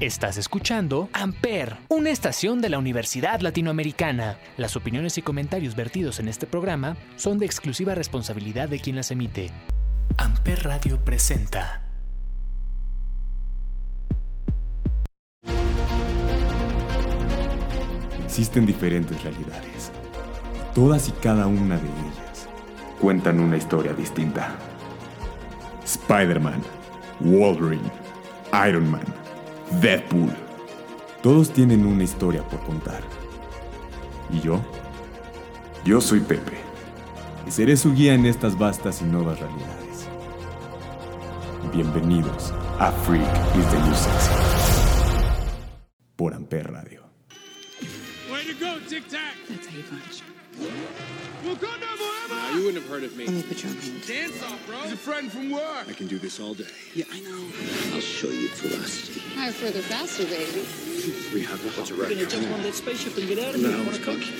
Estás escuchando Amper, una estación de la Universidad Latinoamericana. Las opiniones y comentarios vertidos en este programa son de exclusiva responsabilidad de quien las emite. Amper Radio presenta. Existen diferentes realidades. Todas y cada una de ellas cuentan una historia distinta. Spider-Man, Wolverine, Iron Man Deadpool. Todos tienen una historia por contar. ¿Y yo? Yo soy Pepe. Y seré su guía en estas vastas y nuevas realidades. Bienvenidos a Freak is the New Sexy. Por Amper Radio. Way to go, Tic Tac! That's how you punch. Wakanda forever! You wouldn't have heard of me. Let me put you on hold. Dance off, bro! He's a friend from work! I can do this all day. Yeah, I know. I'll show you ferocity. Higher, further, faster, baby. We have a hunter gonna jump on that spaceship and get out of here. No, here. it's cocky.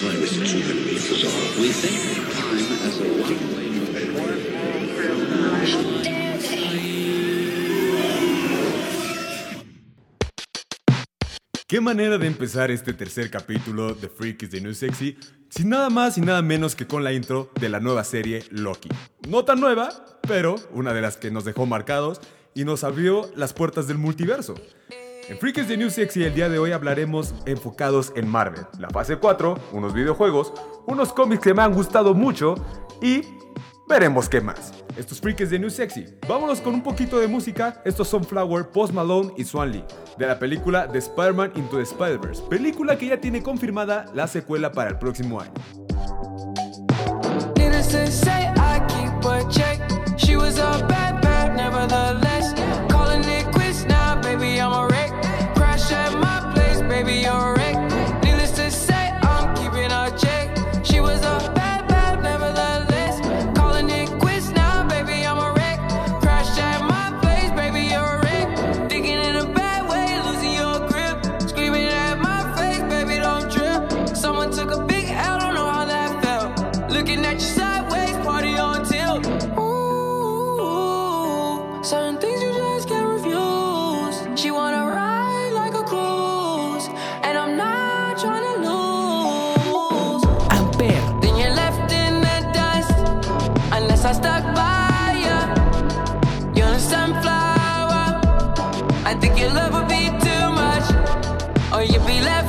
Time is too many bizarre. We think of time as a one-way ¿Qué manera de empezar este tercer capítulo de Freak is the New Sexy sin nada más y nada menos que con la intro de la nueva serie Loki? No tan nueva, pero una de las que nos dejó marcados y nos abrió las puertas del multiverso. En Freak is the New Sexy el día de hoy hablaremos enfocados en Marvel, la fase 4, unos videojuegos, unos cómics que me han gustado mucho y veremos qué más. Estos Freak is the New Sexy. Vámonos con un poquito de música. Estos son Flower, Post Malone y Swan Lee, de la película The Spider-Man Into the Spider-Verse, película que ya tiene confirmada la secuela para el próximo año. I think your love would be too much, or you'd be left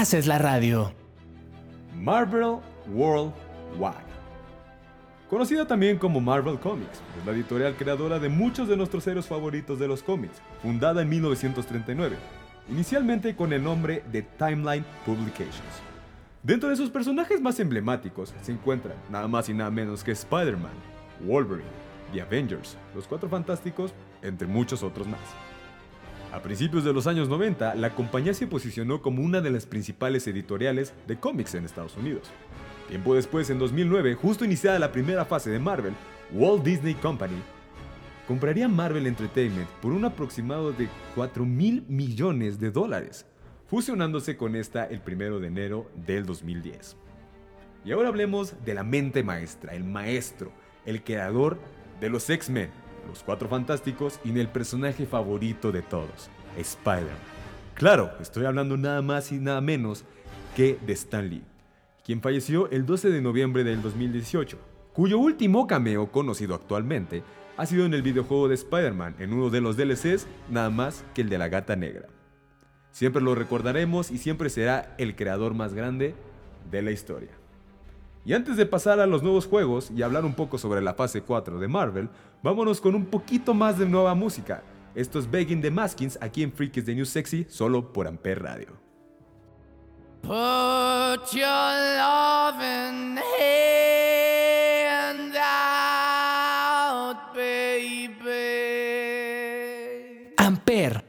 haces la radio. Marvel World Wide. Conocida también como Marvel Comics, es la editorial creadora de muchos de nuestros héroes favoritos de los cómics, fundada en 1939, inicialmente con el nombre de Timeline Publications. Dentro de sus personajes más emblemáticos se encuentran nada más y nada menos que Spider-Man, Wolverine, The Avengers, Los Cuatro Fantásticos, entre muchos otros más. A principios de los años 90, la compañía se posicionó como una de las principales editoriales de cómics en Estados Unidos. Tiempo después, en 2009, justo iniciada la primera fase de Marvel, Walt Disney Company compraría Marvel Entertainment por un aproximado de 4 mil millones de dólares, fusionándose con esta el 1 de enero del 2010. Y ahora hablemos de la mente maestra, el maestro, el creador de los X-Men, los Cuatro Fantásticos y del personaje favorito de todos, Spider-Man. Claro, estoy hablando nada más y nada menos que de Stan Lee, quien falleció el 12 de noviembre del 2018, cuyo último cameo conocido actualmente ha sido en el videojuego de Spider-Man, en uno de los DLCs, nada más que el de la gata negra. Siempre lo recordaremos y siempre será el creador más grande de la historia. Y antes de pasar a los nuevos juegos y hablar un poco sobre la fase 4 de Marvel, vámonos con un poquito más de nueva música. Esto es Begging the Maskins aquí en Freaks de New Sexy, solo por Ampere Radio. Put your loving hand out, baby. Amper,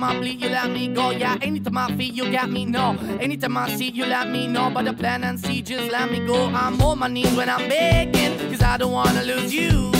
anytime I bleed, you let me go. Yeah, anytime I feel, you got me. No, anytime I see, you let me know. But the plan and see, just let me go. I'm on my knees when I'm begging, cause I don't wanna lose you.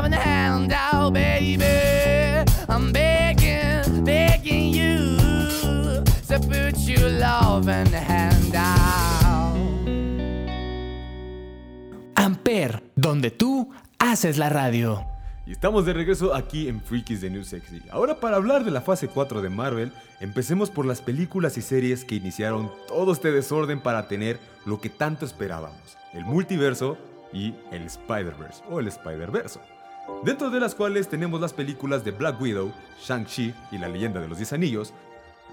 donde tú haces la radio. Y estamos de regreso aquí en Freakies de New Sexy. Ahora para hablar de la fase 4 de Marvel, empecemos por las películas y series que iniciaron todo este desorden para tener lo que tanto esperábamos, el multiverso y el Spider-Verse o el Spider-Verso. Dentro de las cuales tenemos las películas de Black Widow, Shang-Chi y la leyenda de los 10 anillos,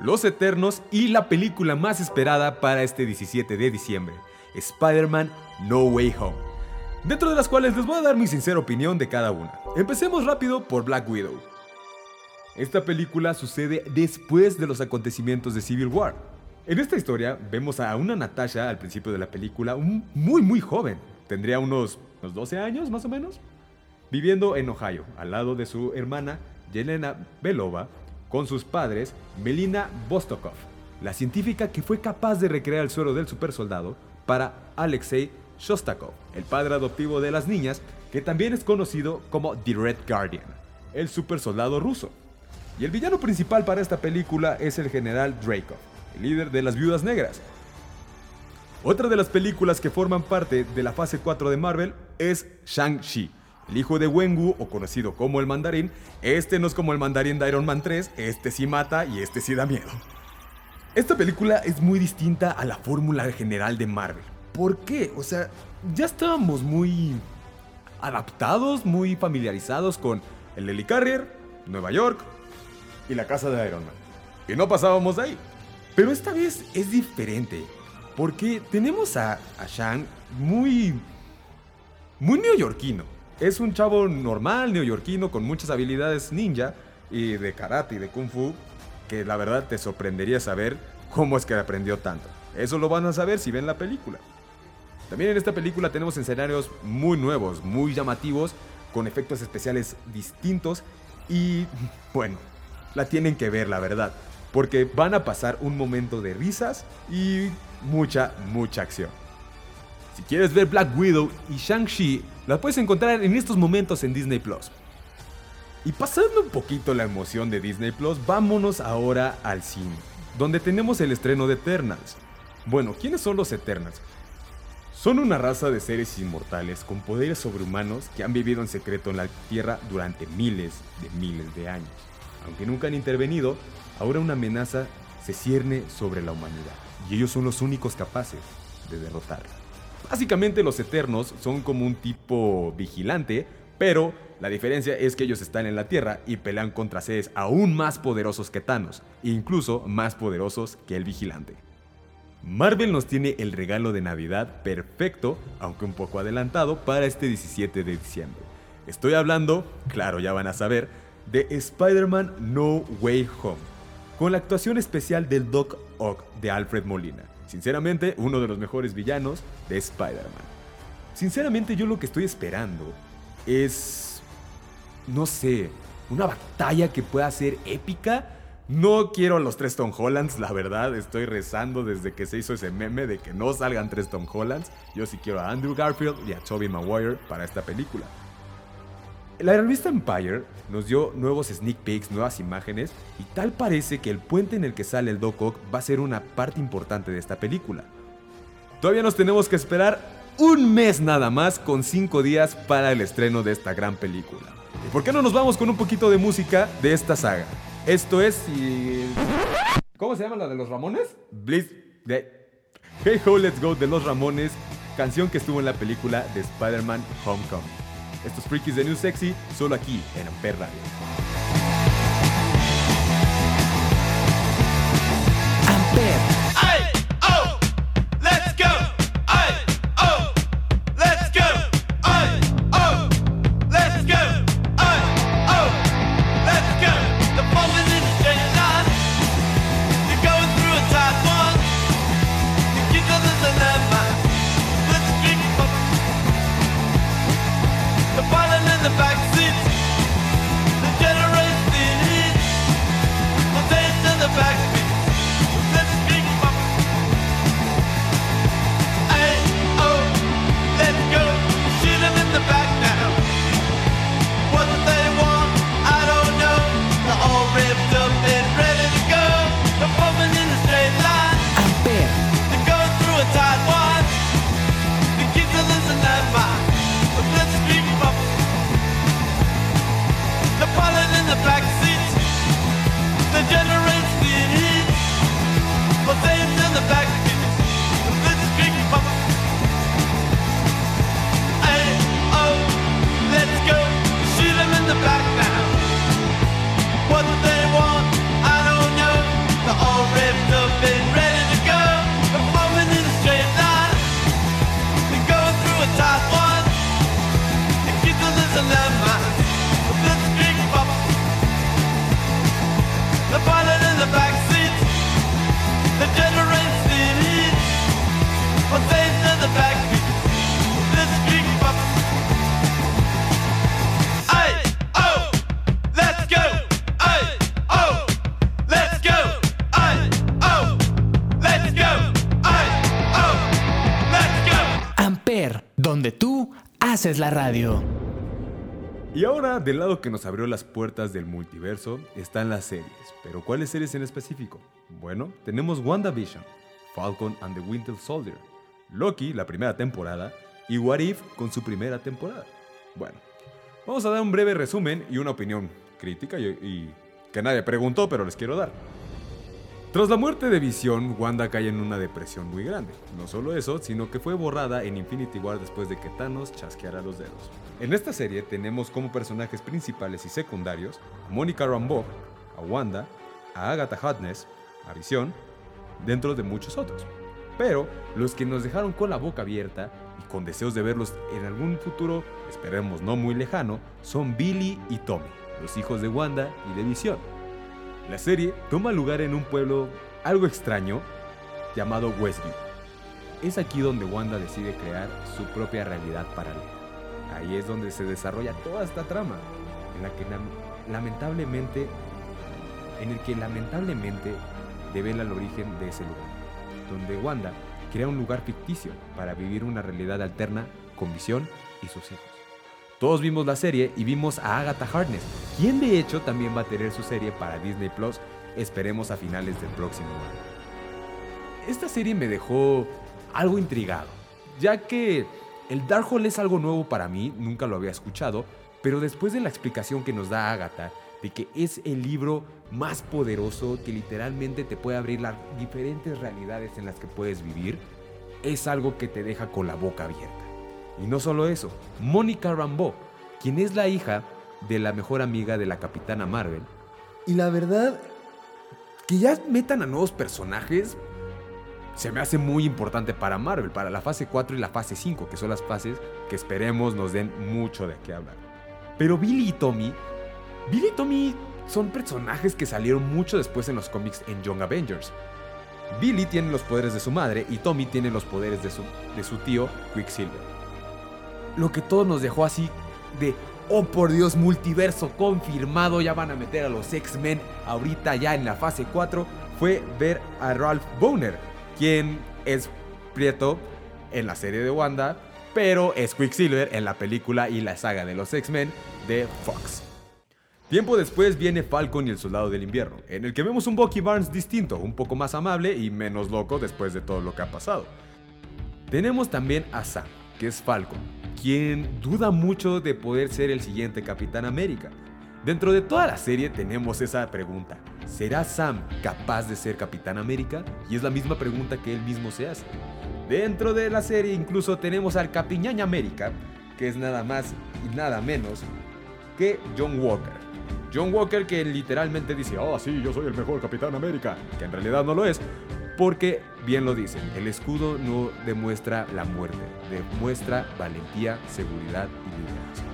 Los Eternos y la película más esperada para este 17 de diciembre, Spider-Man No Way Home dentro de las cuales les voy a dar mi sincera opinión de cada una. Empecemos rápido por Black Widow. Esta película sucede después de los acontecimientos de Civil War. En esta historia vemos a una Natasha al principio de la película muy muy joven, tendría unos, unos 12 años más o menos, viviendo en Ohio, al lado de su hermana Yelena Belova, con sus padres Melina Vostokov, la científica que fue capaz de recrear el suero del supersoldado, para Alexei Shostakov, el padre adoptivo de las niñas, que también es conocido como The Red Guardian, el supersoldado ruso. Y el villano principal para esta película es el general Dracov, el líder de las viudas negras. Otra de las películas que forman parte de la fase 4 de Marvel es Shang-Chi, el hijo de Wenwu o conocido como el mandarín. Este no es como el mandarín de Iron Man 3, este sí mata y este sí da miedo. Esta película es muy distinta a la fórmula general de Marvel. ¿Por qué? O sea, ya estábamos muy adaptados, muy familiarizados con el Helicarrier, Nueva York y la casa de Iron Man. Y no pasábamos de ahí. Pero esta vez es diferente. Porque tenemos a, a muy. muy neoyorquino. Es un chavo normal, neoyorquino, con muchas habilidades ninja y de karate y de kung fu. Que la verdad te sorprendería saber cómo es que aprendió tanto. Eso lo van a saber si ven la película. También en esta película tenemos escenarios muy nuevos, muy llamativos, con efectos especiales distintos y bueno, la tienen que ver la verdad, porque van a pasar un momento de risas y mucha, mucha acción. Si quieres ver Black Widow y Shang-Chi, la puedes encontrar en estos momentos en Disney Plus. Y pasando un poquito la emoción de Disney Plus, vámonos ahora al cine, donde tenemos el estreno de Eternals. Bueno, ¿quiénes son los Eternals? Son una raza de seres inmortales con poderes sobrehumanos que han vivido en secreto en la Tierra durante miles de miles de años. Aunque nunca han intervenido, ahora una amenaza se cierne sobre la humanidad y ellos son los únicos capaces de derrotarla. Básicamente los Eternos son como un tipo vigilante, pero la diferencia es que ellos están en la Tierra y pelean contra seres aún más poderosos que Thanos, incluso más poderosos que el vigilante. Marvel nos tiene el regalo de Navidad perfecto, aunque un poco adelantado, para este 17 de diciembre. Estoy hablando, claro, ya van a saber, de Spider-Man No Way Home, con la actuación especial del Doc Ock de Alfred Molina. Sinceramente, uno de los mejores villanos de Spider-Man. Sinceramente, yo lo que estoy esperando es, no sé, una batalla que pueda ser épica no quiero a los tres Tom Hollands, la verdad. Estoy rezando desde que se hizo ese meme de que no salgan tres Tom Hollands. Yo sí quiero a Andrew Garfield y a Tobey Maguire para esta película. La revista Empire nos dio nuevos sneak peeks, nuevas imágenes, y tal parece que el puente en el que sale el Doc Ock va a ser una parte importante de esta película. Todavía nos tenemos que esperar un mes nada más con cinco días para el estreno de esta gran película. ¿Y por qué no nos vamos con un poquito de música de esta saga? Esto es. Y... ¿Cómo se llama la de los Ramones? Blitz. Hey Ho, Let's Go de los Ramones, canción que estuvo en la película de Spider-Man Homecoming. Estos freakies de New Sexy, solo aquí en Amper Radio. Amper. La radio. Y ahora, del lado que nos abrió las puertas del multiverso, están las series. Pero ¿cuáles series en específico? Bueno, tenemos WandaVision, Falcon and the Winter Soldier, Loki, la primera temporada, y What If con su primera temporada. Bueno, vamos a dar un breve resumen y una opinión crítica y que nadie preguntó, pero les quiero dar. Tras la muerte de Visión, Wanda cae en una depresión muy grande. No solo eso, sino que fue borrada en Infinity War después de que Thanos chasqueara los dedos. En esta serie tenemos como personajes principales y secundarios a Monica Rambeau, a Wanda, a Agatha Harkness, a Visión, dentro de muchos otros. Pero los que nos dejaron con la boca abierta y con deseos de verlos en algún futuro, esperemos no muy lejano, son Billy y Tommy, los hijos de Wanda y de Visión. La serie toma lugar en un pueblo algo extraño llamado Westview. Es aquí donde Wanda decide crear su propia realidad paralela. Ahí es donde se desarrolla toda esta trama, en la que lam- lamentablemente, en el que lamentablemente devela el origen de ese lugar, donde Wanda crea un lugar ficticio para vivir una realidad alterna con Visión y sus hijos. Todos vimos la serie y vimos a Agatha Harkness, quien de hecho también va a tener su serie para Disney Plus, esperemos a finales del próximo año. Esta serie me dejó algo intrigado, ya que el Darkhold es algo nuevo para mí, nunca lo había escuchado, pero después de la explicación que nos da Agatha de que es el libro más poderoso que literalmente te puede abrir las diferentes realidades en las que puedes vivir, es algo que te deja con la boca abierta. Y no solo eso, Mónica Rambeau, quien es la hija de la mejor amiga de la Capitana Marvel. Y la verdad, que ya metan a nuevos personajes, se me hace muy importante para Marvel, para la fase 4 y la fase 5, que son las fases que esperemos nos den mucho de qué hablar. Pero Billy y Tommy, Billy y Tommy son personajes que salieron mucho después en los cómics en Young Avengers. Billy tiene los poderes de su madre y Tommy tiene los poderes de su, de su tío Quicksilver. Lo que todo nos dejó así de, oh por Dios, multiverso confirmado, ya van a meter a los X-Men ahorita ya en la fase 4, fue ver a Ralph Boner, quien es Prieto en la serie de Wanda, pero es Quicksilver en la película y la saga de los X-Men de Fox. Tiempo después viene Falcon y el Soldado del Invierno, en el que vemos un Bucky Barnes distinto, un poco más amable y menos loco después de todo lo que ha pasado. Tenemos también a Sam, que es Falcon, quien duda mucho de poder ser el siguiente Capitán América. Dentro de toda la serie tenemos esa pregunta, ¿será Sam capaz de ser Capitán América? Y es la misma pregunta que él mismo se hace. Dentro de la serie incluso tenemos al Capiñaña América, que es nada más y nada menos que John Walker. John Walker que literalmente dice, oh sí, yo soy el mejor Capitán América, que en realidad no lo es, porque bien lo dicen, el escudo no demuestra la muerte, demuestra valentía, seguridad y liderazgo.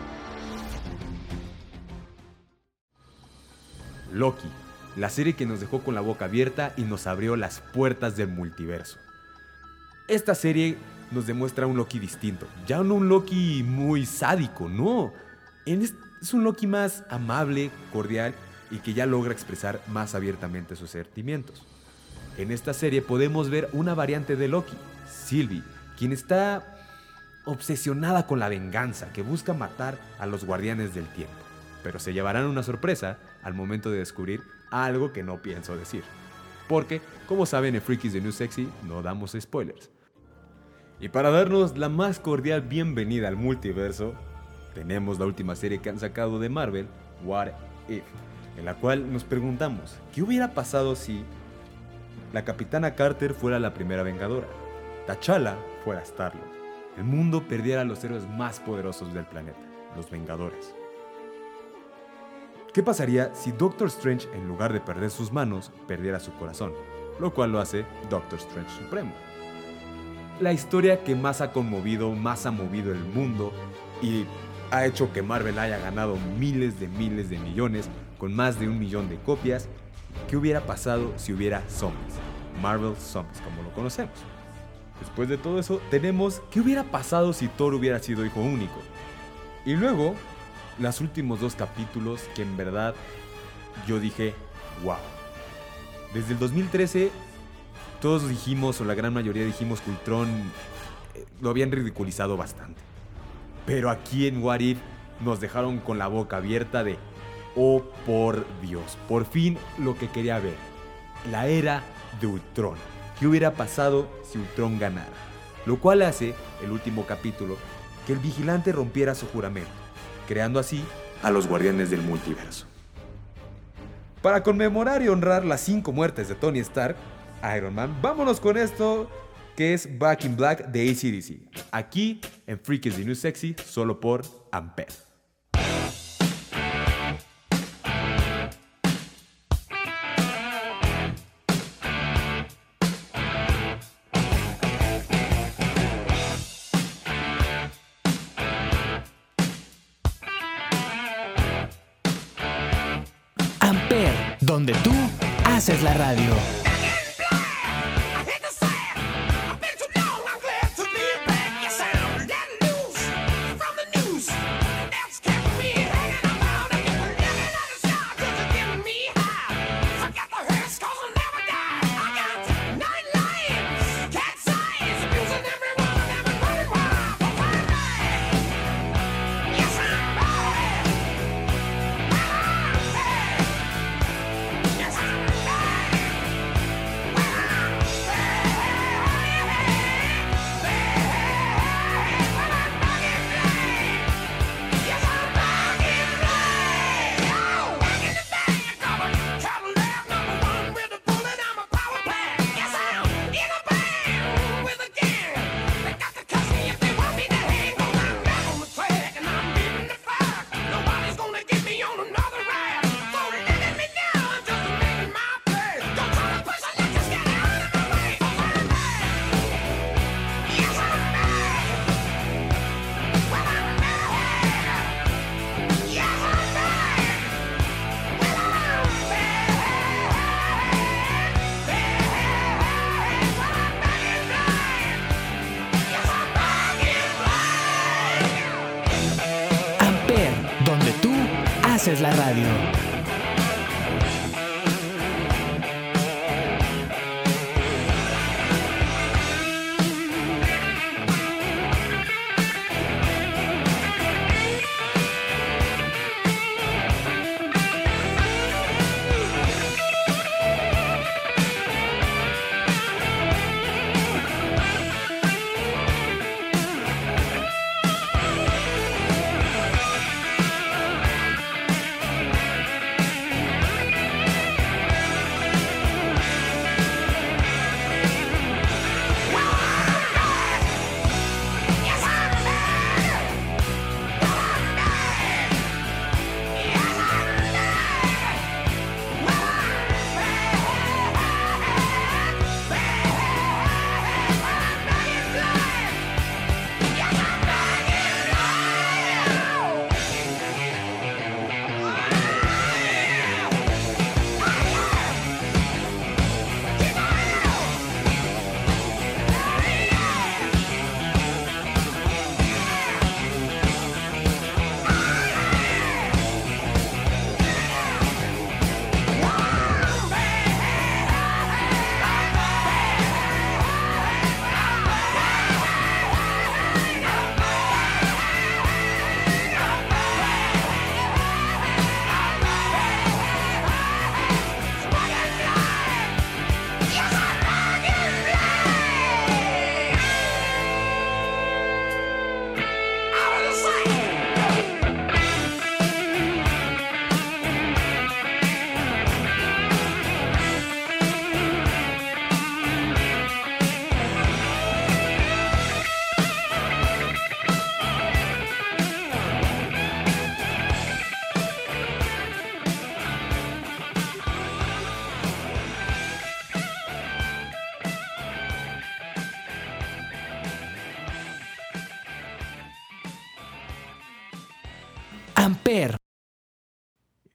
Loki, la serie que nos dejó con la boca abierta y nos abrió las puertas del multiverso. Esta serie nos demuestra un Loki distinto, ya no un Loki muy sádico, no. Es un Loki más amable, cordial y que ya logra expresar más abiertamente sus sentimientos. En esta serie podemos ver una variante de Loki, Sylvie, quien está obsesionada con la venganza, que busca matar a los guardianes del tiempo. Pero se llevarán una sorpresa al momento de descubrir algo que no pienso decir. Porque, como saben en Freakies de New Sexy, no damos spoilers. Y para darnos la más cordial bienvenida al multiverso, tenemos la última serie que han sacado de Marvel, What If, en la cual nos preguntamos, ¿qué hubiera pasado si la Capitana Carter fuera la primera Vengadora, T'Challa fuera Star-Lord, el mundo perdiera a los héroes más poderosos del planeta, los Vengadores? ¿Qué pasaría si Doctor Strange, en lugar de perder sus manos, perdiera su corazón? Lo cual lo hace Doctor Strange Supremo. La historia que más ha conmovido, más ha movido el mundo y ha hecho que Marvel haya ganado miles de miles de millones con más de un millón de copias. ¿Qué hubiera pasado si hubiera zombies? Marvel Zombies, como lo conocemos. Después de todo eso, tenemos ¿qué hubiera pasado si Thor hubiera sido hijo único? Y luego, los últimos dos capítulos que en verdad yo dije, wow. Desde el 2013 todos dijimos, o la gran mayoría dijimos que Ultron eh, lo habían ridiculizado bastante. Pero aquí en What nos dejaron con la boca abierta de, oh por Dios, por fin lo que quería ver, la era de Ultron. ¿Qué hubiera pasado si Ultron ganara? Lo cual hace, el último capítulo, que el vigilante rompiera su juramento, creando así a los guardianes del multiverso. Para conmemorar y honrar las cinco muertes de Tony Stark, Iron Man, vámonos con esto que es Back in Black de ACDC. Aquí en Freak is the New Sexy, solo por Ampere. Radio.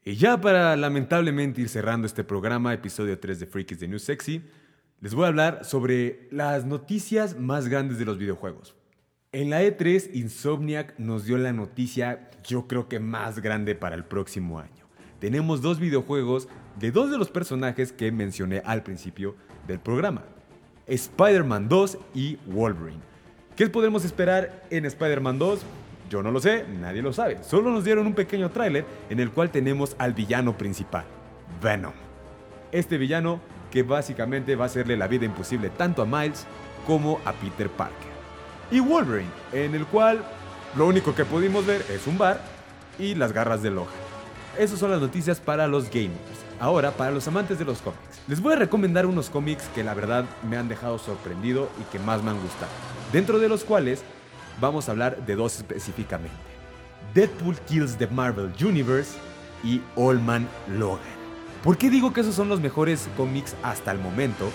Y ya para lamentablemente ir cerrando este programa, episodio 3 de Freak is the New Sexy, les voy a hablar sobre las noticias más grandes de los videojuegos. En la E3, Insomniac nos dio la noticia, yo creo que más grande para el próximo año. Tenemos dos videojuegos de dos de los personajes que mencioné al principio del programa. Spider-Man 2 y Wolverine. ¿Qué podemos esperar en Spider-Man 2? Yo no lo sé, nadie lo sabe. Solo nos dieron un pequeño tráiler en el cual tenemos al villano principal, Venom. Este villano que básicamente va a hacerle la vida imposible tanto a Miles como a Peter Parker. Y Wolverine, en el cual lo único que pudimos ver es un bar y las garras de Logan. Esas son las noticias para los gamers. Ahora, para los amantes de los cómics. Les voy a recomendar unos cómics que la verdad me han dejado sorprendido y que más me han gustado. Dentro de los cuales vamos a hablar de dos específicamente. Deadpool Kills the Marvel Universe y All Man Logan. ¿Por qué digo que esos son los mejores cómics hasta el momento?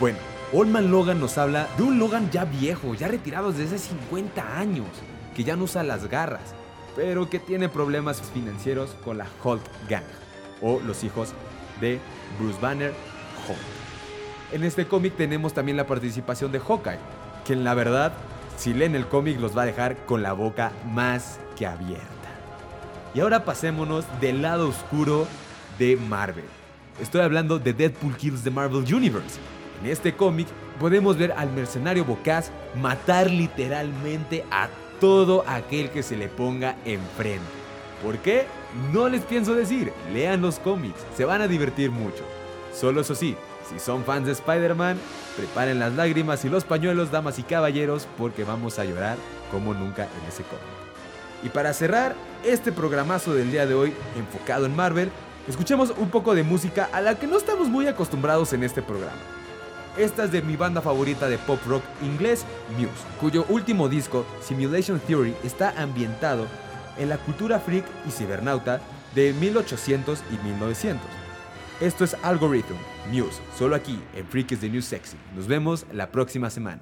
Bueno, All Man Logan nos habla de un Logan ya viejo, ya retirado desde hace 50 años, que ya no usa las garras, pero que tiene problemas financieros con la Hulk Gang, o los hijos de Bruce Banner, Hulk. En este cómic tenemos también la participación de Hawkeye, que en la verdad, si leen el cómic los va a dejar con la boca más que abierta. Y ahora pasémonos del lado oscuro de Marvel. Estoy hablando de Deadpool Kills the Marvel Universe. En este cómic podemos ver al mercenario Bocaz matar literalmente a todo aquel que se le ponga enfrente. ¿Por qué? No les pienso decir, lean los cómics, se van a divertir mucho. Solo eso sí, si son fans de Spider-Man, preparen las lágrimas y los pañuelos, damas y caballeros, porque vamos a llorar como nunca en ese cómic. Y para cerrar este programazo del día de hoy enfocado en Marvel, escuchemos un poco de música a la que no estamos muy acostumbrados en este programa. Esta es de mi banda favorita de pop rock inglés, Muse, cuyo último disco, Simulation Theory, está ambientado en la cultura freak y cibernauta de 1800 y 1900. Esto es Algorithm, Muse, solo aquí en Freak is the New Sexy. Nos vemos la próxima semana.